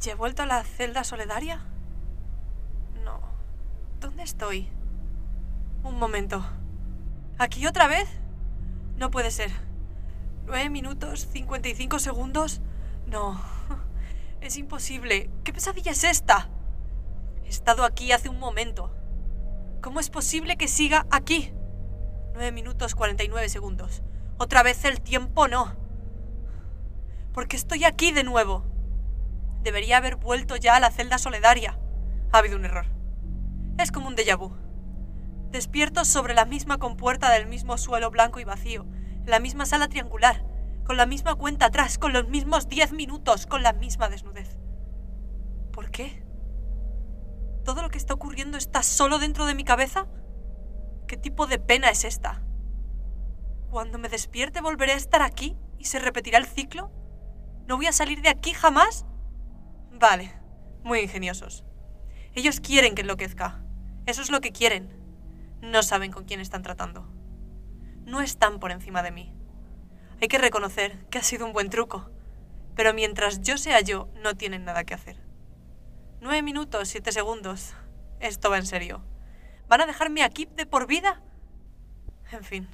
¿Ya he vuelto a la celda solidaria? No. ¿Dónde estoy? Un momento. ¿Aquí otra vez? No puede ser. ¿Nueve minutos? ¿55 segundos? No. Es imposible. ¿Qué pesadilla es esta? He estado aquí hace un momento. ¿Cómo es posible que siga aquí? Nueve minutos 49 segundos. Otra vez el tiempo no. ¿Por qué estoy aquí de nuevo? Debería haber vuelto ya a la celda soledaria. Ha habido un error. Es como un déjà vu. Despierto sobre la misma compuerta del mismo suelo blanco y vacío, en la misma sala triangular, con la misma cuenta atrás, con los mismos diez minutos, con la misma desnudez. ¿Por qué? ¿Todo lo que está ocurriendo está solo dentro de mi cabeza? ¿Qué tipo de pena es esta? Cuando me despierte volveré a estar aquí y se repetirá el ciclo. ¿No voy a salir de aquí jamás? Vale, muy ingeniosos. Ellos quieren que enloquezca. Eso es lo que quieren. No saben con quién están tratando. No están por encima de mí. Hay que reconocer que ha sido un buen truco, pero mientras yo sea yo, no tienen nada que hacer. Nueve minutos, siete segundos. Esto va en serio. ¿Van a dejarme aquí de por vida? En fin,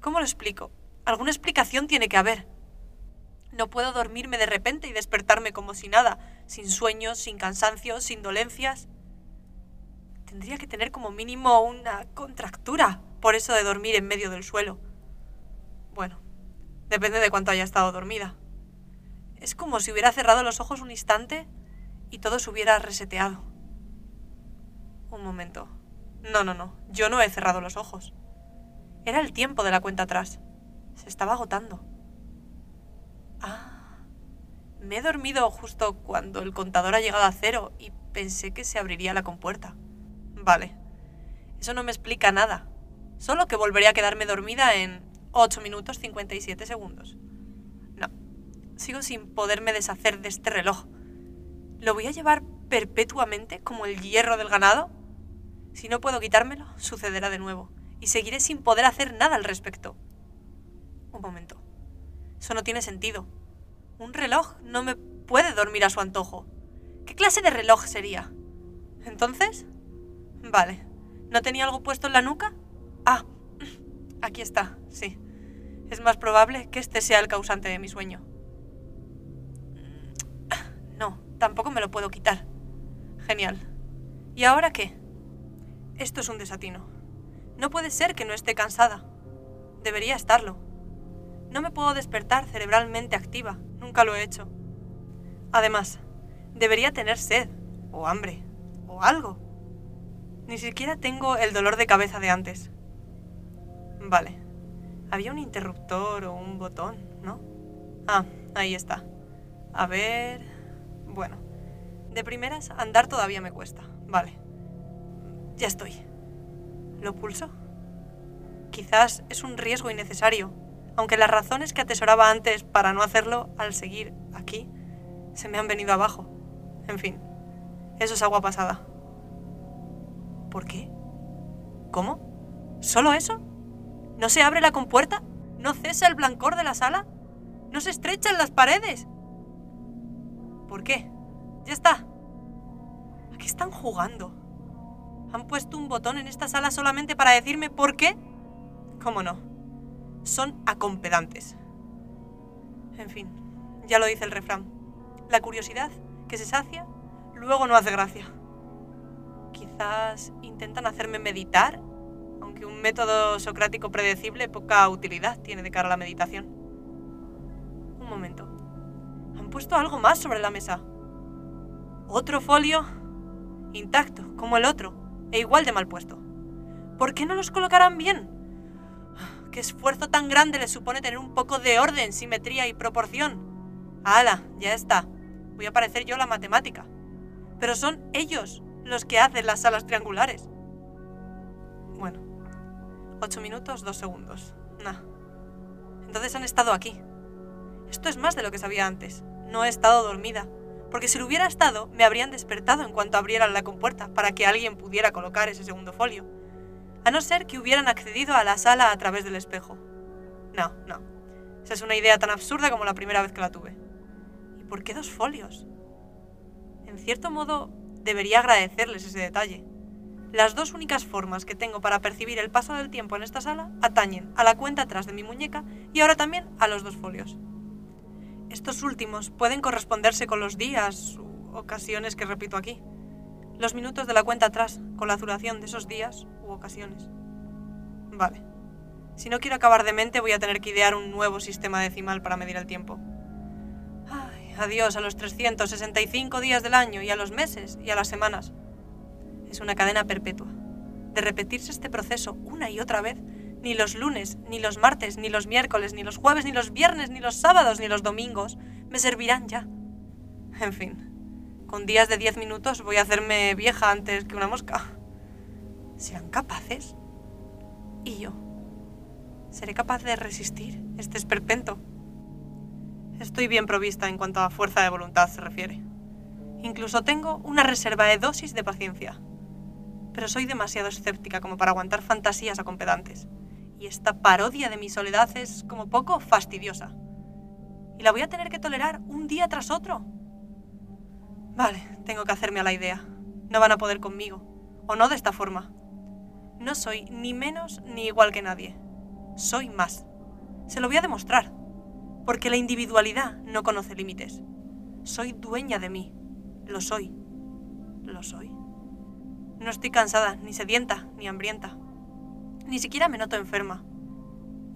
¿cómo lo explico? Alguna explicación tiene que haber. No puedo dormirme de repente y despertarme como si nada, sin sueños, sin cansancio, sin dolencias. Tendría que tener como mínimo una contractura por eso de dormir en medio del suelo. Bueno, depende de cuánto haya estado dormida. Es como si hubiera cerrado los ojos un instante y todo se hubiera reseteado. Un momento. No, no, no. Yo no he cerrado los ojos. Era el tiempo de la cuenta atrás. Se estaba agotando. Ah, me he dormido justo cuando el contador ha llegado a cero y pensé que se abriría la compuerta. Vale, eso no me explica nada. Solo que volvería a quedarme dormida en 8 minutos 57 segundos. No, sigo sin poderme deshacer de este reloj. ¿Lo voy a llevar perpetuamente como el hierro del ganado? Si no puedo quitármelo, sucederá de nuevo, y seguiré sin poder hacer nada al respecto. Un momento. Eso no tiene sentido. Un reloj no me puede dormir a su antojo. ¿Qué clase de reloj sería? Entonces... Vale. ¿No tenía algo puesto en la nuca? Ah, aquí está, sí. Es más probable que este sea el causante de mi sueño. No, tampoco me lo puedo quitar. Genial. ¿Y ahora qué? Esto es un desatino. No puede ser que no esté cansada. Debería estarlo. No me puedo despertar cerebralmente activa, nunca lo he hecho. Además, debería tener sed, o hambre, o algo. Ni siquiera tengo el dolor de cabeza de antes. Vale. Había un interruptor o un botón, ¿no? Ah, ahí está. A ver... Bueno. De primeras, andar todavía me cuesta. Vale. Ya estoy. ¿Lo pulso? Quizás es un riesgo innecesario, aunque las razones que atesoraba antes para no hacerlo al seguir aquí se me han venido abajo. En fin, eso es agua pasada. ¿Por qué? ¿Cómo? ¿Solo eso? ¿No se abre la compuerta? ¿No cesa el blancor de la sala? ¿No se estrechan las paredes? ¿Por qué? Ya está. ¿A qué están jugando? ¿Han puesto un botón en esta sala solamente para decirme por qué? ¿Cómo no? Son acompedantes. En fin, ya lo dice el refrán. La curiosidad que se sacia, luego no hace gracia. Quizás intentan hacerme meditar, aunque un método socrático predecible poca utilidad tiene de cara a la meditación. Un momento. Han puesto algo más sobre la mesa. Otro folio intacto, como el otro, e igual de mal puesto. ¿Por qué no los colocarán bien? ¿Qué esfuerzo tan grande le supone tener un poco de orden, simetría y proporción? ¡Hala! Ya está. Voy a parecer yo la matemática. Pero son ellos los que hacen las salas triangulares. Bueno, ocho minutos, dos segundos. Nah. Entonces han estado aquí. Esto es más de lo que sabía antes. No he estado dormida. Porque si lo hubiera estado, me habrían despertado en cuanto abrieran la compuerta para que alguien pudiera colocar ese segundo folio a no ser que hubieran accedido a la sala a través del espejo. No, no. Esa es una idea tan absurda como la primera vez que la tuve. ¿Y por qué dos folios? En cierto modo, debería agradecerles ese detalle. Las dos únicas formas que tengo para percibir el paso del tiempo en esta sala atañen a la cuenta atrás de mi muñeca y ahora también a los dos folios. Estos últimos pueden corresponderse con los días u ocasiones que repito aquí. Los minutos de la cuenta atrás, con la duración de esos días u ocasiones. Vale. Si no quiero acabar de mente, voy a tener que idear un nuevo sistema decimal para medir el tiempo. Ay, adiós a los 365 días del año y a los meses y a las semanas. Es una cadena perpetua. De repetirse este proceso una y otra vez, ni los lunes, ni los martes, ni los miércoles, ni los jueves, ni los viernes, ni los sábados, ni los domingos me servirán ya. En fin, con días de 10 minutos voy a hacerme vieja antes que una mosca. ¿Serán capaces? ¿Y yo? ¿Seré capaz de resistir este esperpento? Estoy bien provista en cuanto a fuerza de voluntad se refiere. Incluso tengo una reserva de dosis de paciencia. Pero soy demasiado escéptica como para aguantar fantasías acompedantes y esta parodia de mi soledad es como poco fastidiosa. Y la voy a tener que tolerar un día tras otro. Vale, tengo que hacerme a la idea. No van a poder conmigo. O no de esta forma. No soy ni menos ni igual que nadie. Soy más. Se lo voy a demostrar. Porque la individualidad no conoce límites. Soy dueña de mí. Lo soy. Lo soy. No estoy cansada, ni sedienta, ni hambrienta. Ni siquiera me noto enferma.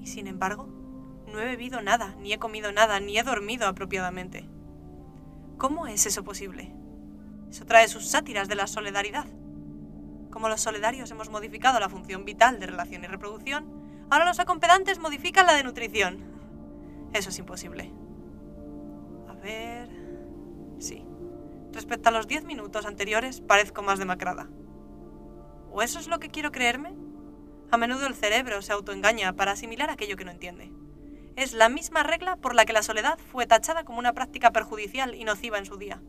Y sin embargo, no he bebido nada, ni he comido nada, ni he dormido apropiadamente. ¿Cómo es eso posible? Eso trae sus sátiras de la solidaridad. Como los solidarios hemos modificado la función vital de relación y reproducción, ahora los acompedantes modifican la de nutrición. Eso es imposible. A ver... Sí. Respecto a los diez minutos anteriores, parezco más demacrada. ¿O eso es lo que quiero creerme? A menudo el cerebro se autoengaña para asimilar aquello que no entiende. Es la misma regla por la que la soledad fue tachada como una práctica perjudicial y nociva en su día.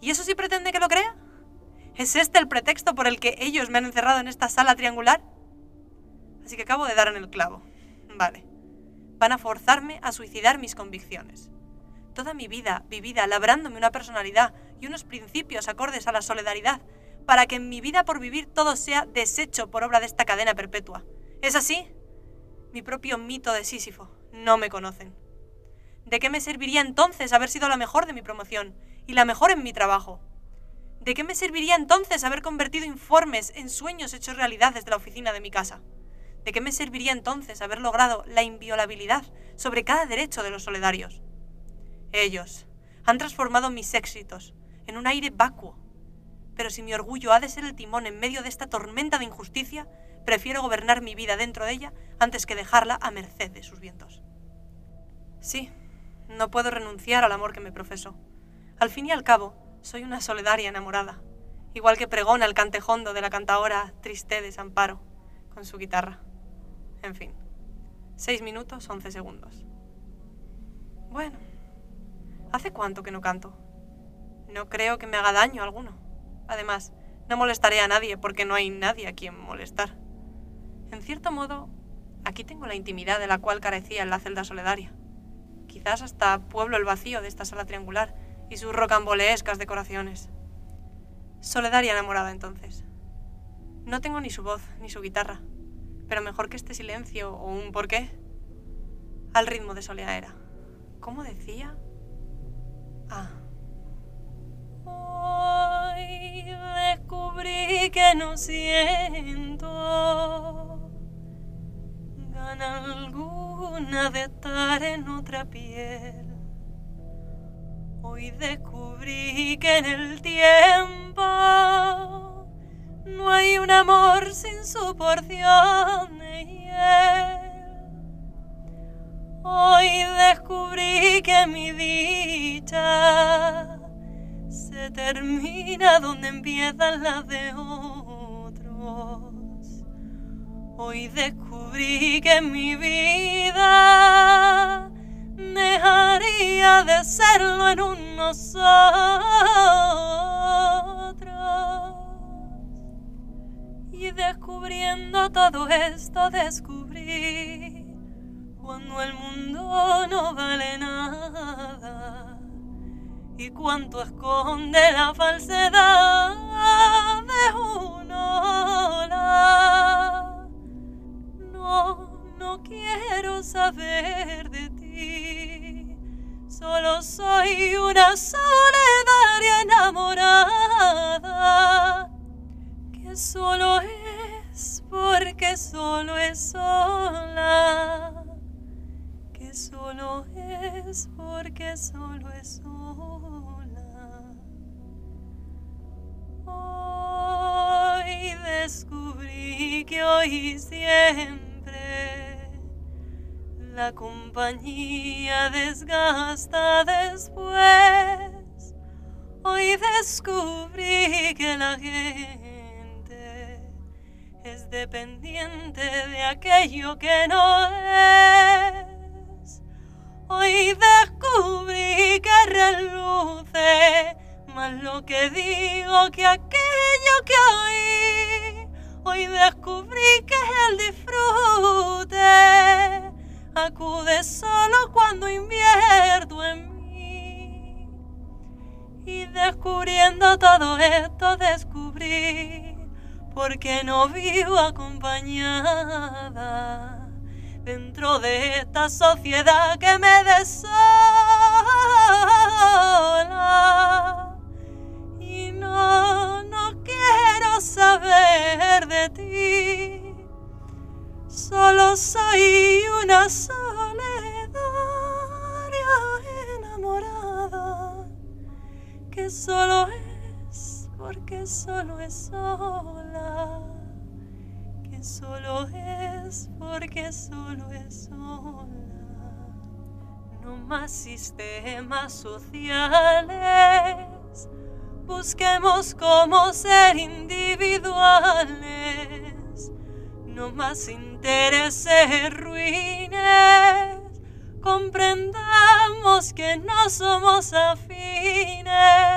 ¿Y eso sí pretende que lo crea? ¿Es este el pretexto por el que ellos me han encerrado en esta sala triangular? Así que acabo de dar en el clavo. Vale. Van a forzarme a suicidar mis convicciones. Toda mi vida vivida labrándome una personalidad y unos principios acordes a la solidaridad para que en mi vida por vivir todo sea deshecho por obra de esta cadena perpetua. ¿Es así? Mi propio mito de Sísifo. No me conocen. ¿De qué me serviría entonces haber sido la mejor de mi promoción y la mejor en mi trabajo? ¿De qué me serviría entonces haber convertido informes en sueños hechos realidad desde la oficina de mi casa? ¿De qué me serviría entonces haber logrado la inviolabilidad sobre cada derecho de los soledarios? Ellos han transformado mis éxitos en un aire vacuo pero si mi orgullo ha de ser el timón en medio de esta tormenta de injusticia, prefiero gobernar mi vida dentro de ella antes que dejarla a merced de sus vientos. Sí, no puedo renunciar al amor que me profeso. Al fin y al cabo, soy una soledaria enamorada, igual que pregona el cantejondo de la cantaora Triste de Desamparo, con su guitarra. En fin, seis minutos, once segundos. Bueno, ¿hace cuánto que no canto? No creo que me haga daño alguno. Además, no molestaré a nadie porque no hay nadie a quien molestar. En cierto modo, aquí tengo la intimidad de la cual carecía en la celda solidaria. Quizás hasta pueblo el vacío de esta sala triangular y sus rocambolescas decoraciones. Soledaria enamorada entonces. No tengo ni su voz ni su guitarra, pero mejor que este silencio o un porqué. Al ritmo de soleaera. ¿Cómo decía? Ah. Descubrí que no siento gana alguna de estar en otra piel. Hoy descubrí que en el tiempo no hay un amor sin su porción de hiel. Hoy descubrí que mi dicha termina donde empiezan las de otros. Hoy descubrí que mi vida dejaría de serlo en un nosotros. Y descubriendo todo esto descubrí cuando el mundo no vale nada y cuánto esconde la falsedad de un hola. No, no quiero saber de ti, solo soy una soledaria enamorada que solo es porque solo es sola que solo es porque solo es sola. Descubrí que hoy siempre la compañía desgasta después. Hoy descubrí que la gente es dependiente de aquello que no es. Hoy descubrí que reluce más lo que digo que aquello que oí. Hoy descubrí que el disfrute acude solo cuando invierto en mí. Y descubriendo todo esto descubrí por qué no vivo acompañada dentro de esta sociedad que me desola. Y no, saber de ti, solo soy una solidaria enamorada que solo es porque solo es sola solo es porque solo es sola. No más sistemas sociales. Busquemos cómo ser individuales. No más intereses ruines. Comprendamos que no somos afines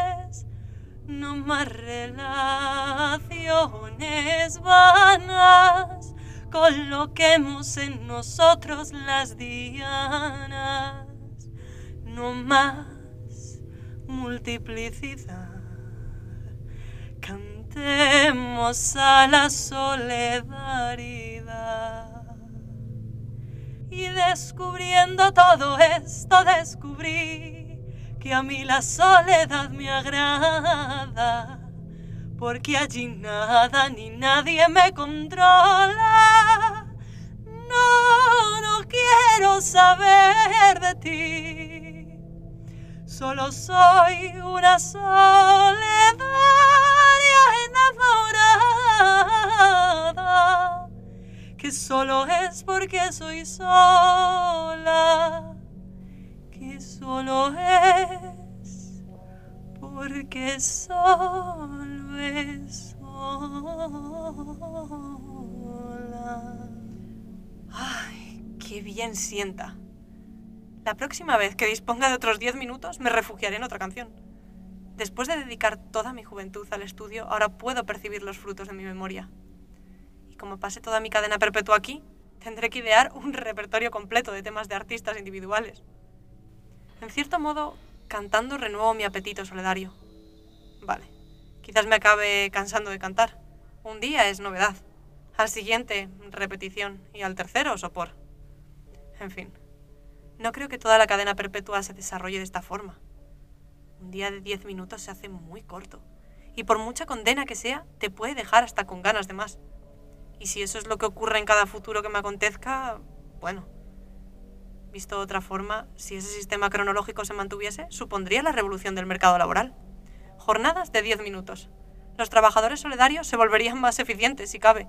no más relaciones vanas, coloquemos en nosotros las dianas, no más multiplicidad. Cantemos a la solidaridad. Y descubriendo todo esto descubrí que a mí la soledad me agrada, porque allí nada ni nadie me controla. No, no quiero saber de ti, solo soy una soledad enamorada, que solo es porque soy sola que solo es porque solo es sola. Ay, qué bien sienta. La próxima vez que disponga de otros 10 minutos me refugiaré en otra canción. Después de dedicar toda mi juventud al estudio, ahora puedo percibir los frutos de mi memoria. Y como pase toda mi cadena perpetua aquí, tendré que idear un repertorio completo de temas de artistas individuales. En cierto modo, cantando renuevo mi apetito solidario. Vale, quizás me acabe cansando de cantar. Un día es novedad. Al siguiente, repetición. Y al tercero, sopor. En fin, no creo que toda la cadena perpetua se desarrolle de esta forma. Un día de 10 minutos se hace muy corto. Y por mucha condena que sea, te puede dejar hasta con ganas de más. Y si eso es lo que ocurre en cada futuro que me acontezca, bueno, Visto de otra forma, si ese sistema cronológico se mantuviese, supondría la revolución del mercado laboral. Jornadas de 10 minutos. Los trabajadores solidarios se volverían más eficientes, si cabe.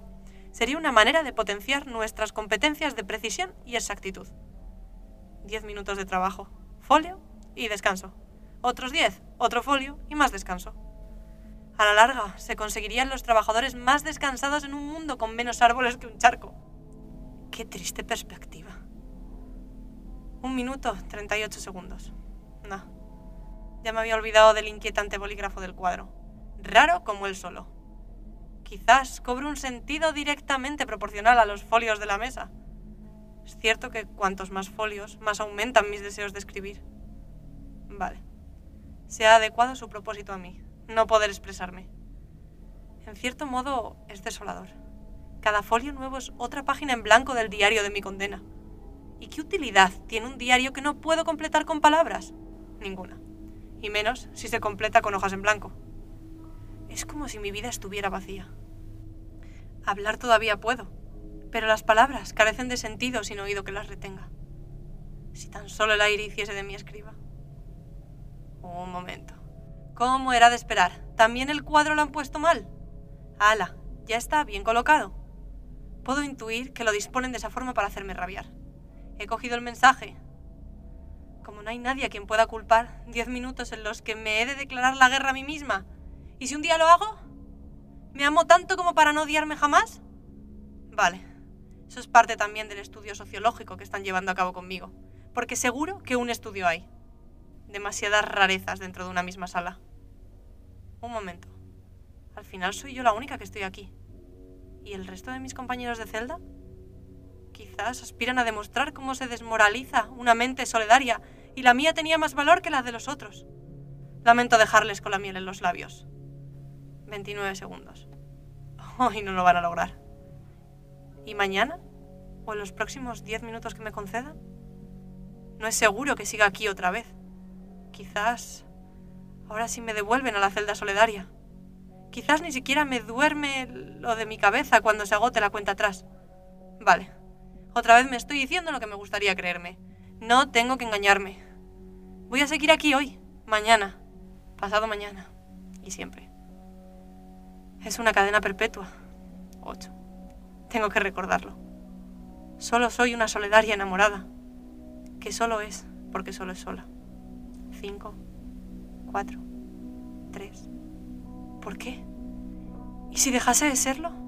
Sería una manera de potenciar nuestras competencias de precisión y exactitud. 10 minutos de trabajo, folio y descanso. Otros 10, otro folio y más descanso. A la larga, se conseguirían los trabajadores más descansados en un mundo con menos árboles que un charco. Qué triste perspectiva. Un minuto, 38 segundos. No. Ya me había olvidado del inquietante bolígrafo del cuadro. Raro como él solo. Quizás cobre un sentido directamente proporcional a los folios de la mesa. Es cierto que cuantos más folios, más aumentan mis deseos de escribir. Vale. Se ha adecuado su propósito a mí, no poder expresarme. En cierto modo, es desolador. Cada folio nuevo es otra página en blanco del diario de mi condena. ¿Y qué utilidad tiene un diario que no puedo completar con palabras? Ninguna. Y menos si se completa con hojas en blanco. Es como si mi vida estuviera vacía. Hablar todavía puedo, pero las palabras carecen de sentido sin oído que las retenga. Si tan solo el aire hiciese de mi escriba. Un momento. ¿Cómo era de esperar? ¿También el cuadro lo han puesto mal? ¡Hala! Ya está, bien colocado. Puedo intuir que lo disponen de esa forma para hacerme rabiar. He cogido el mensaje. Como no hay nadie a quien pueda culpar, diez minutos en los que me he de declarar la guerra a mí misma. ¿Y si un día lo hago? ¿Me amo tanto como para no odiarme jamás? Vale. Eso es parte también del estudio sociológico que están llevando a cabo conmigo. Porque seguro que un estudio hay demasiadas rarezas dentro de una misma sala. Un momento. Al final soy yo la única que estoy aquí. ¿Y el resto de mis compañeros de celda? Quizás aspiran a demostrar cómo se desmoraliza una mente solidaria y la mía tenía más valor que la de los otros. Lamento dejarles con la miel en los labios. 29 segundos. Hoy no lo van a lograr. ¿Y mañana? ¿O en los próximos 10 minutos que me concedan? No es seguro que siga aquí otra vez. Quizás ahora sí me devuelven a la celda solidaria. Quizás ni siquiera me duerme lo de mi cabeza cuando se agote la cuenta atrás. Vale. Otra vez me estoy diciendo lo que me gustaría creerme. No tengo que engañarme. Voy a seguir aquí hoy, mañana, pasado mañana y siempre. Es una cadena perpetua. Ocho. Tengo que recordarlo. Solo soy una solidaria enamorada, que solo es porque solo es sola. 5, 4, 3. ¿Por qué? ¿Y si dejase de serlo?